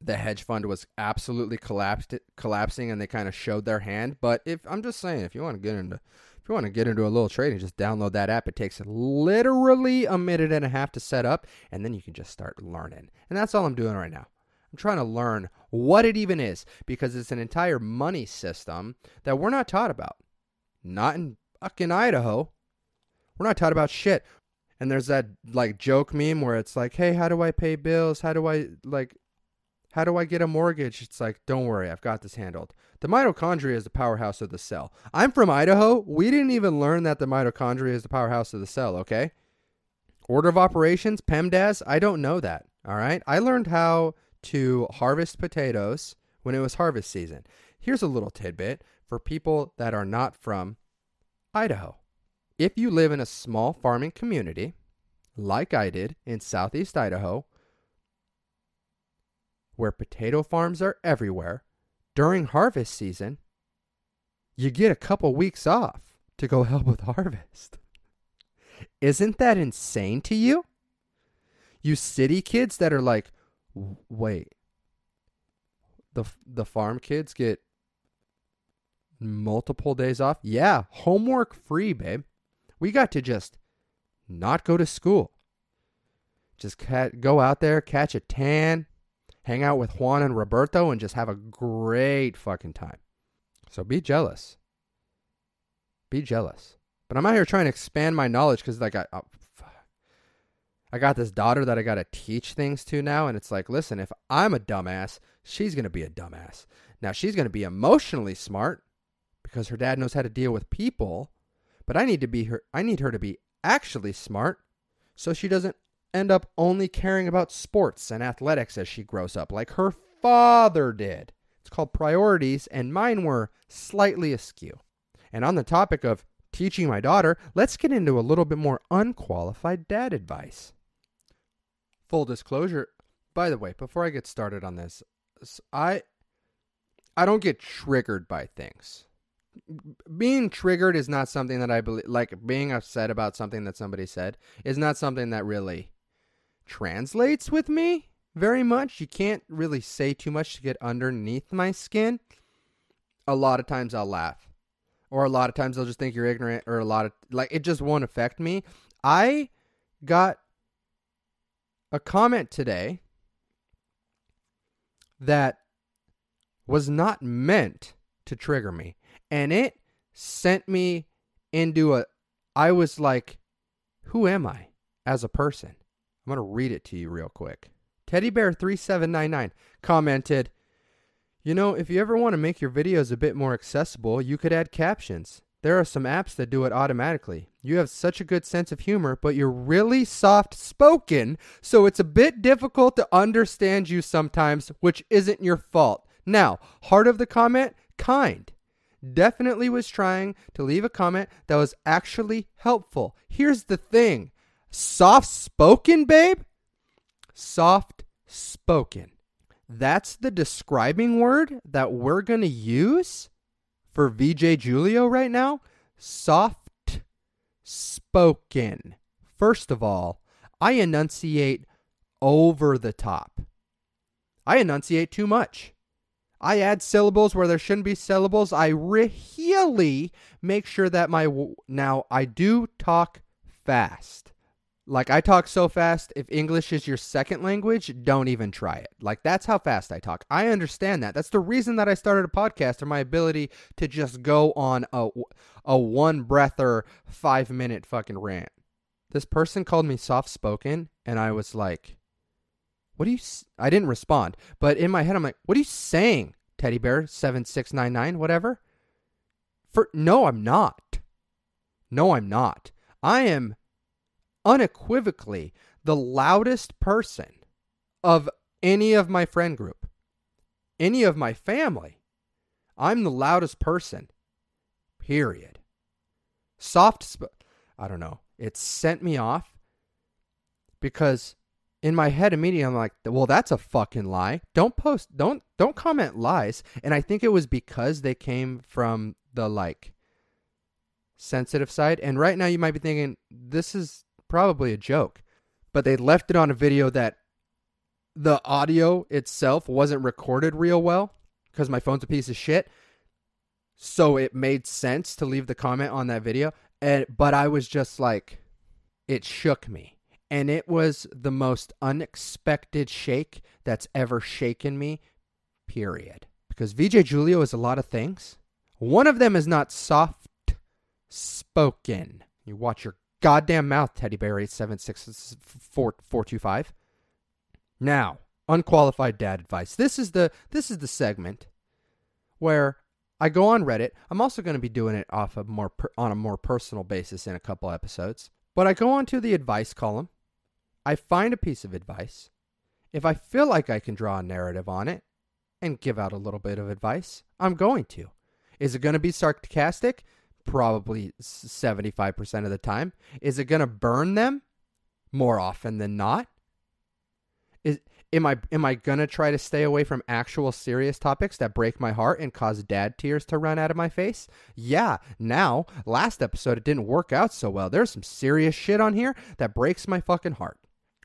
the hedge fund was absolutely collapsed collapsing and they kind of showed their hand. But if i'm just saying if you want to get into if you want to get into a little trading just download that app. It takes literally a minute and a half to set up and then you can just start learning. And that's all i'm doing right now. I'm trying to learn what it even is because it's an entire money system that we're not taught about. Not in fucking idaho. We're not taught about shit. And there's that like joke meme where it's like hey how do i pay bills? How do i like how do I get a mortgage? It's like, don't worry, I've got this handled. The mitochondria is the powerhouse of the cell. I'm from Idaho. We didn't even learn that the mitochondria is the powerhouse of the cell, okay? Order of operations, PEMDAS, I don't know that, all right? I learned how to harvest potatoes when it was harvest season. Here's a little tidbit for people that are not from Idaho. If you live in a small farming community, like I did in southeast Idaho, where potato farms are everywhere, during harvest season, you get a couple weeks off to go *laughs* help with harvest. Isn't that insane to you? You city kids that are like, wait, the the farm kids get multiple days off? Yeah, homework free, babe. We got to just not go to school. Just go out there, catch a tan, hang out with Juan and Roberto and just have a great fucking time. So be jealous. Be jealous. But I'm out here trying to expand my knowledge because like I, oh, I, I got this daughter that I got to teach things to now, and it's like, listen, if I'm a dumbass, she's gonna be a dumbass. Now she's gonna be emotionally smart because her dad knows how to deal with people, but I need to be her. I need her to be actually smart so she doesn't end up only caring about sports and athletics as she grows up, like her father did. It's called priorities, and mine were slightly askew. And on the topic of teaching my daughter, let's get into a little bit more unqualified dad advice. Full disclosure, by the way, before I get started on this, I I don't get triggered by things being triggered is not something that I believe like being upset about something that somebody said is not something that really translates with me very much. You can't really say too much to get underneath my skin. A lot of times I'll laugh. Or a lot of times I'll just think you're ignorant or a lot of like it just won't affect me. I got a comment today that was not meant to trigger me and it sent me into a I was like who am I as a person? I'm going to read it to you real quick. Teddy Bear 3799 commented, "You know, if you ever want to make your videos a bit more accessible, you could add captions. There are some apps that do it automatically. You have such a good sense of humor, but you're really soft spoken, so it's a bit difficult to understand you sometimes, which isn't your fault. Now, heart of the comment, kind. Definitely was trying to leave a comment that was actually helpful. Here's the thing Soft spoken, babe? Soft spoken. That's the describing word that we're going to use for VJ Giulio right now. Soft spoken. First of all, I enunciate over the top. I enunciate too much. I add syllables where there shouldn't be syllables. I really make sure that my now I do talk fast. Like I talk so fast, if English is your second language, don't even try it. Like that's how fast I talk. I understand that. That's the reason that I started a podcast or my ability to just go on a a one breather 5 minute fucking rant. This person called me soft spoken and I was like what are you s-? I didn't respond, but in my head I'm like, "What are you saying?" Teddy bear 7699 whatever. For no, I'm not. No, I'm not. I am unequivocally the loudest person of any of my friend group, any of my family. I'm the loudest person. Period. Soft sp- I don't know. It sent me off because in my head immediately I'm like, well, that's a fucking lie. Don't post don't don't comment lies. And I think it was because they came from the like sensitive side. And right now you might be thinking, this is probably a joke. But they left it on a video that the audio itself wasn't recorded real well because my phone's a piece of shit. So it made sense to leave the comment on that video. And but I was just like it shook me. And it was the most unexpected shake that's ever shaken me, period. Because VJ Giulio is a lot of things. One of them is not soft spoken. You watch your goddamn mouth, Teddy Bear 8764425. Now, unqualified dad advice. This is the this is the segment where I go on Reddit. I'm also going to be doing it off of more per, on a more personal basis in a couple episodes. But I go onto the advice column. I find a piece of advice. If I feel like I can draw a narrative on it and give out a little bit of advice, I'm going to. Is it going to be sarcastic? Probably 75% of the time. Is it going to burn them more often than not? Is am I am I going to try to stay away from actual serious topics that break my heart and cause dad tears to run out of my face? Yeah, now, last episode it didn't work out so well. There's some serious shit on here that breaks my fucking heart.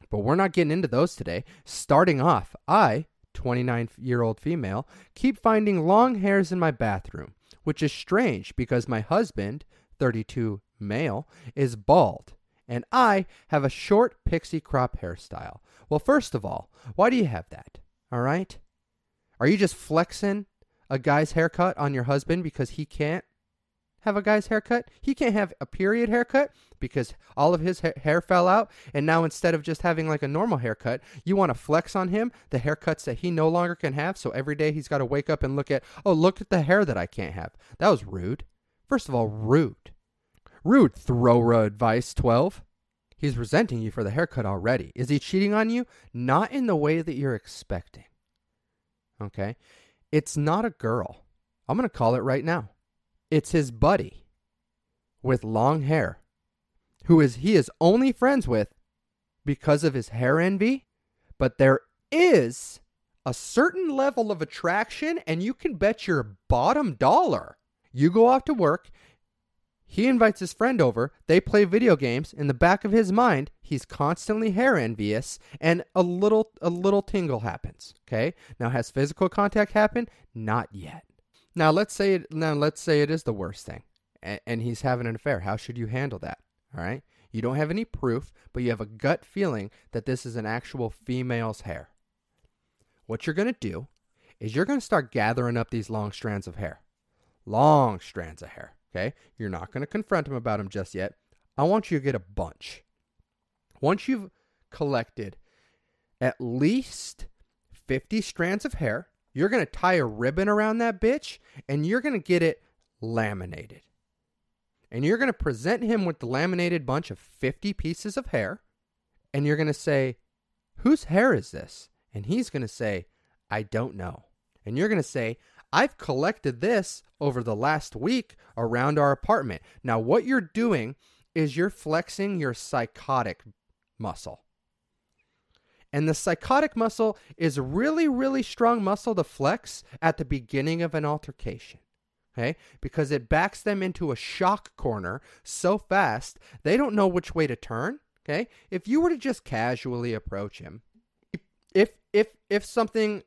But we're not getting into those today. Starting off, I 29 year old female, keep finding long hairs in my bathroom which is strange because my husband, 32 male, is bald, and I have a short pixie crop hairstyle. Well, first of all, why do you have that? All right? Are you just flexing a guy's haircut on your husband because he can't have a guy's haircut? He can't have a period haircut because all of his ha- hair fell out. And now instead of just having like a normal haircut, you want to flex on him the haircuts that he no longer can have. So every day he's got to wake up and look at, oh, look at the hair that I can't have. That was rude. First of all, rude. Rude, Throra Advice 12. He's resenting you for the haircut already. Is he cheating on you? Not in the way that you're expecting. Okay? It's not a girl. I'm going to call it right now. It's his buddy with long hair who is he is only friends with because of his hair envy, but there is a certain level of attraction and you can bet your bottom dollar. You go off to work, he invites his friend over, they play video games, in the back of his mind, he's constantly hair envious and a little a little tingle happens, okay? Now has physical contact happened? Not yet. Now let's say it now let's say it is the worst thing and, he's having an affair. How should you handle that? All right? You don't have any proof, but you have a gut feeling that this is an actual female's hair. What you're going to do is you're going to start gathering up these long strands of hair. Long strands of hair, okay? You're not going to confront him about them just yet. I want you to get a bunch. Once you've collected at least 50 strands of hair, you're going to tie a ribbon around that bitch and you're going to get it laminated. And you're going to present him with the laminated bunch of 50 pieces of hair. And you're going to say, Whose hair is this? And he's going to say, I don't know. And you're going to say, I've collected this over the last week around our apartment. Now, what you're doing is you're flexing your psychotic muscle. And the psychotic muscle is really, really strong muscle to flex at the beginning of an altercation. Okay? Because it backs them into a shock corner so fast they don't know which way to turn. Okay? If you were to just casually approach him, if if if something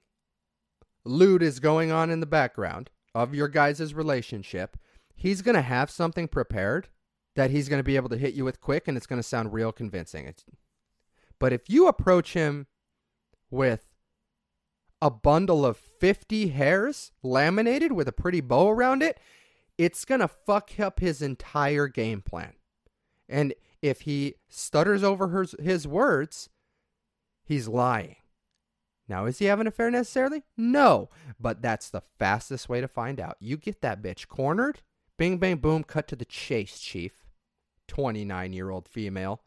lewd is going on in the background of your guys' relationship, he's gonna have something prepared that he's to be able to hit you with quick and it's to sound real convincing. It's, but if you approach him with a bundle of 50 hairs laminated with a pretty bow around it, it's going to fuck up his entire game plan. And if he stutters over his, his words, he's lying. Now, is he having an affair necessarily? No, but that's the fastest way to find out. You get that bitch cornered, bing, bang, boom, cut to the chase, chief. 29 year old female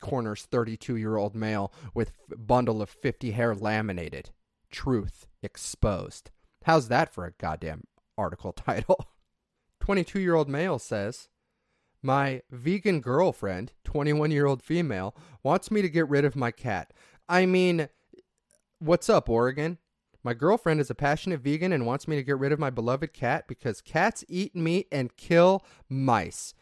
corners 32 year old male with bundle of 50 hair laminated. Truth exposed. How's that for a goddamn article *laughs* title? 22 year old male says, My vegan girlfriend, 21 year old female, wants me to get rid of my cat. I mean, what's up, Oregon? My girlfriend is a passionate vegan and wants me to get rid of my beloved cat because cats eat meat and kill mice.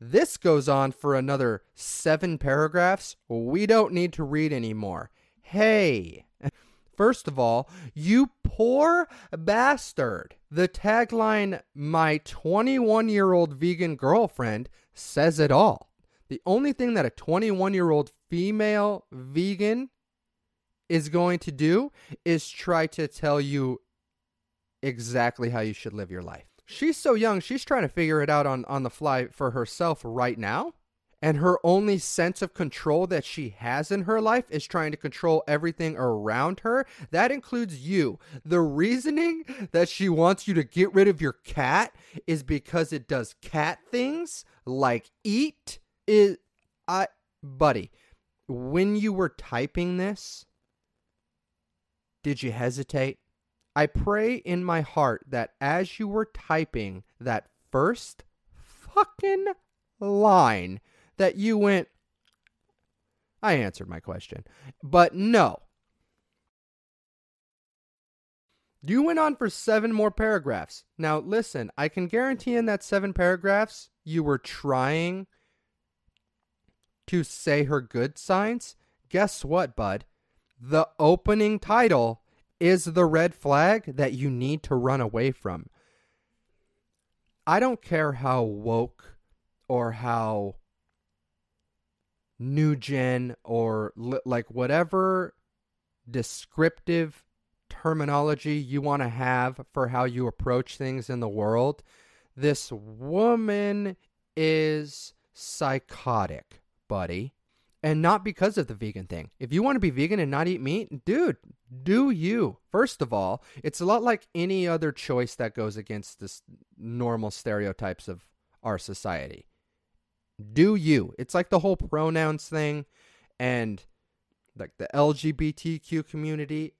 This goes on for another seven paragraphs. We don't need to read anymore. Hey, *laughs* first of all, you poor bastard. The tagline, My 21 year old vegan girlfriend, says it all. The only thing that a 21 year old female vegan is going to do is try to tell you exactly how you should live your life. She's so young, she's trying to figure it out on, on the fly for herself right now. And her only sense of control that she has in her life is trying to control everything around her. That includes you. The reasoning that she wants you to get rid of your cat is because it does cat things like eat. Is I buddy, when you were typing this, did you hesitate? I pray in my heart that as you were typing that first fucking line, that you went, I answered my question. But no. You went on for seven more paragraphs. Now, listen, I can guarantee in that seven paragraphs, you were trying to say her good signs. Guess what, bud? The opening title is the red flag that you need to run away from. I don't care how woke or how new gen or li- like whatever descriptive terminology you want to have for how you approach things in the world. This woman is psychotic, buddy and not because of the vegan thing. If you want to be vegan and not eat meat, dude, do you. First of all, it's a lot like any other choice that goes against the normal stereotypes of our society. Do you. It's like the whole pronouns thing and like the LGBTQ community.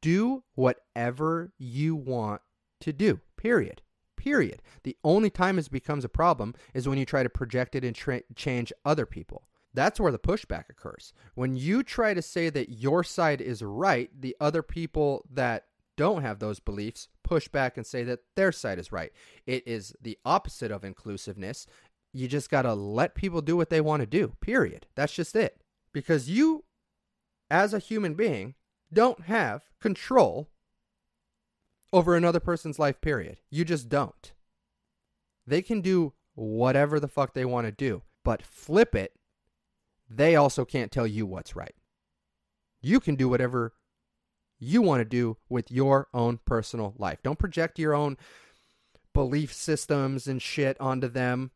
Do whatever you want to do. Period. Period. The only time it becomes a problem is when you try to project it and tra- change other people. That's where the pushback occurs. When you try to say that your side is right, the other people that don't have those beliefs push back and say that their side is right. It is the opposite of inclusiveness. You just got to let people do what they want to do, period. That's just it. Because you, as a human being, don't have control over another person's life, period. You just don't. They can do whatever the fuck they want to do, but flip it they also can't tell you what's right. You can do whatever you want to do with your own personal life. Don't project your own belief systems and shit onto them.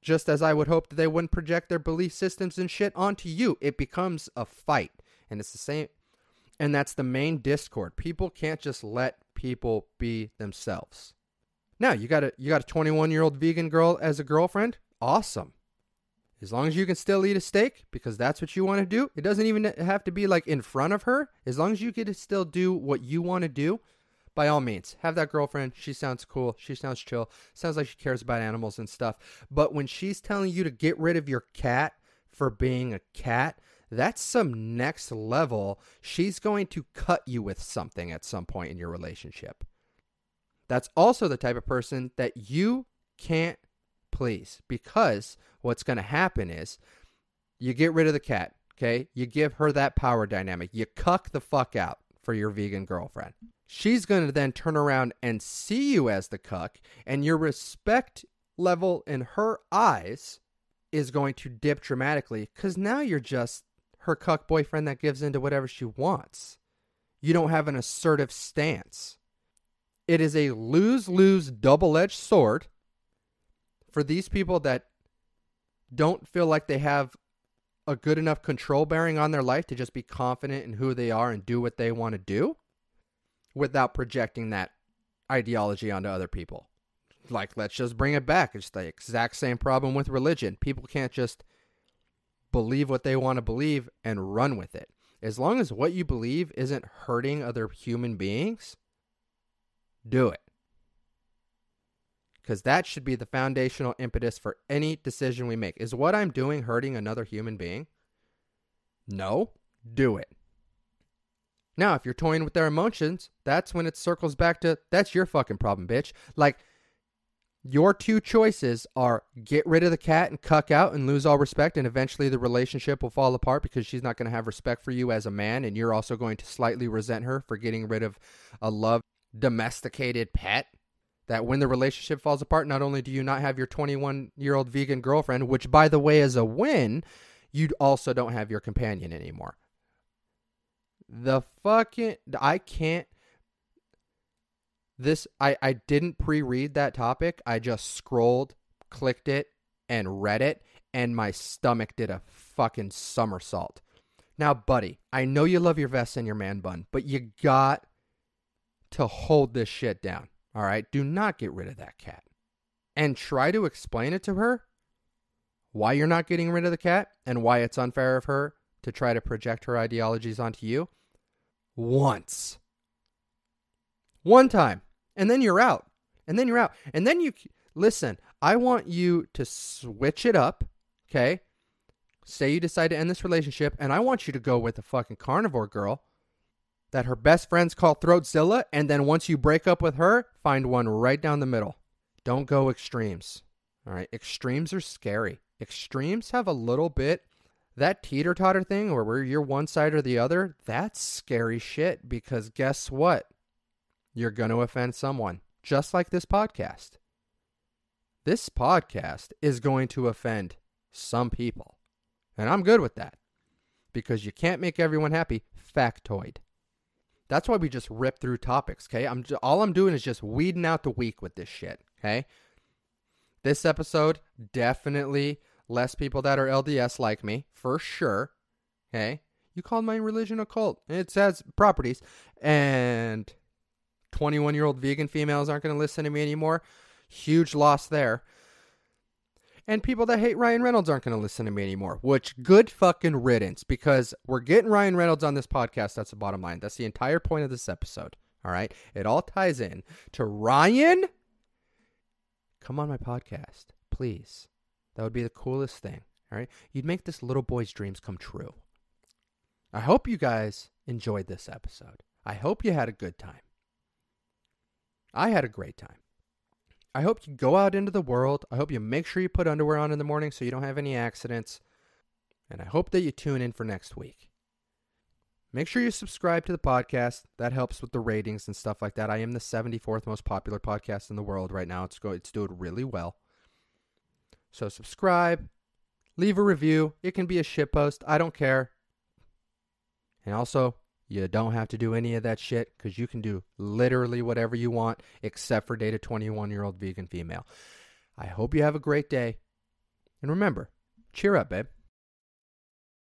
Just as I would hope that they wouldn't project their belief systems and shit onto you. It becomes a fight. And it's the same. And that's the main discord. People can't just let people be themselves. Now, you got a you got a 21-year-old vegan girl as a girlfriend? Awesome. As long as you can still eat a steak because that's what you want to do, it doesn't even have to be like in front of her. As long as you can still do what you want to do, by all means, have that girlfriend. She sounds cool. She sounds chill. Sounds like she cares about animals and stuff. But when she's telling you to get rid of your cat for being a cat, that's some next level. She's going to cut you with something at some point in your relationship. That's also the type of person that you can't please because what's going to happen is you get rid of the cat, okay? You give her that power dynamic. You cuck the fuck out for your vegan girlfriend. She's going to then turn around and see you as the cuck, and your respect level in her eyes is going to dip dramatically because now you're just her cuck boyfriend that gives into whatever she wants. You don't have an assertive stance. It is a lose lose double edged sword for these people that don't feel like they have a good enough control bearing on their life to just be confident in who they are and do what they want to do without projecting that ideology onto other people. Like, let's just bring it back. It's the exact same problem with religion. People can't just believe what they want to believe and run with it. As long as what you believe isn't hurting other human beings, do it. Because that should be the foundational impetus for any decision we make. Is what I'm doing hurting another human being? No, do it. Now, if you're toying with their emotions, that's when it circles back to that's your fucking problem, bitch. Like, your two choices are get rid of the cat and cuck out and lose all respect, and eventually the relationship will fall apart because she's not going to have respect for you as a man, and you're also going to slightly resent her for getting rid of a loved, domesticated pet. That when the relationship falls apart, not only do you not have your 21 year old vegan girlfriend, which by the way is a win, you also don't have your companion anymore. The fucking. I can't this I I didn't pre-read that topic. I just scrolled, clicked it, and read it, and my stomach did a fucking somersault. Now, buddy, I know you love your vest and your man bun, but you got to hold this shit down. All right? Do not get rid of that cat. And try to explain it to her why you're not getting rid of the cat and why it's unfair of her to try to project her ideologies onto you once. One time. And then you're out. And then you're out. And then you listen, I want you to switch it up, okay? Say you decide to end this relationship and I want you to go with a fucking carnivore girl that her best friends call Throatzilla and then once you break up with her, find one right down the middle. Don't go extremes. All right, extremes are scary. Extremes have a little bit that teeter totter thing where you're one side or the other, that's scary shit because guess what? you're going to offend someone, just like this podcast. This podcast is going to offend some people. And I'm good with that because you can't make everyone happy. Factoid. That's why we just rip through topics, okay? I'm just, all I'm doing is just weeding out the week with this shit, okay? This episode definitely less people that are LDS like me, for sure. Okay? You called my religion a cult. It says properties and 21 year old vegan females aren't going to listen to me anymore. Huge loss there. And people that hate Ryan Reynolds aren't going to listen to me anymore, which good fucking riddance because we're getting Ryan Reynolds on this podcast. That's the bottom line. That's the entire point of this episode. All right. It all ties in to Ryan. Come on my podcast, please. That would be the coolest thing. All right. You'd make this little boy's dreams come true. I hope you guys enjoyed this episode. I hope you had a good time. I had a great time. I hope you go out into the world. I hope you make sure you put underwear on in the morning so you don't have any accidents. And I hope that you tune in for next week. Make sure you subscribe to the podcast. That helps with the ratings and stuff like that. I am the 74th most popular podcast in the world right now. It's go it's doing really well. So subscribe, leave a review. It can be a shit post. I don't care. And also, you don't have to do any of that shit because you can do literally whatever you want except for date a 21 year old vegan female. I hope you have a great day. And remember, cheer up, babe.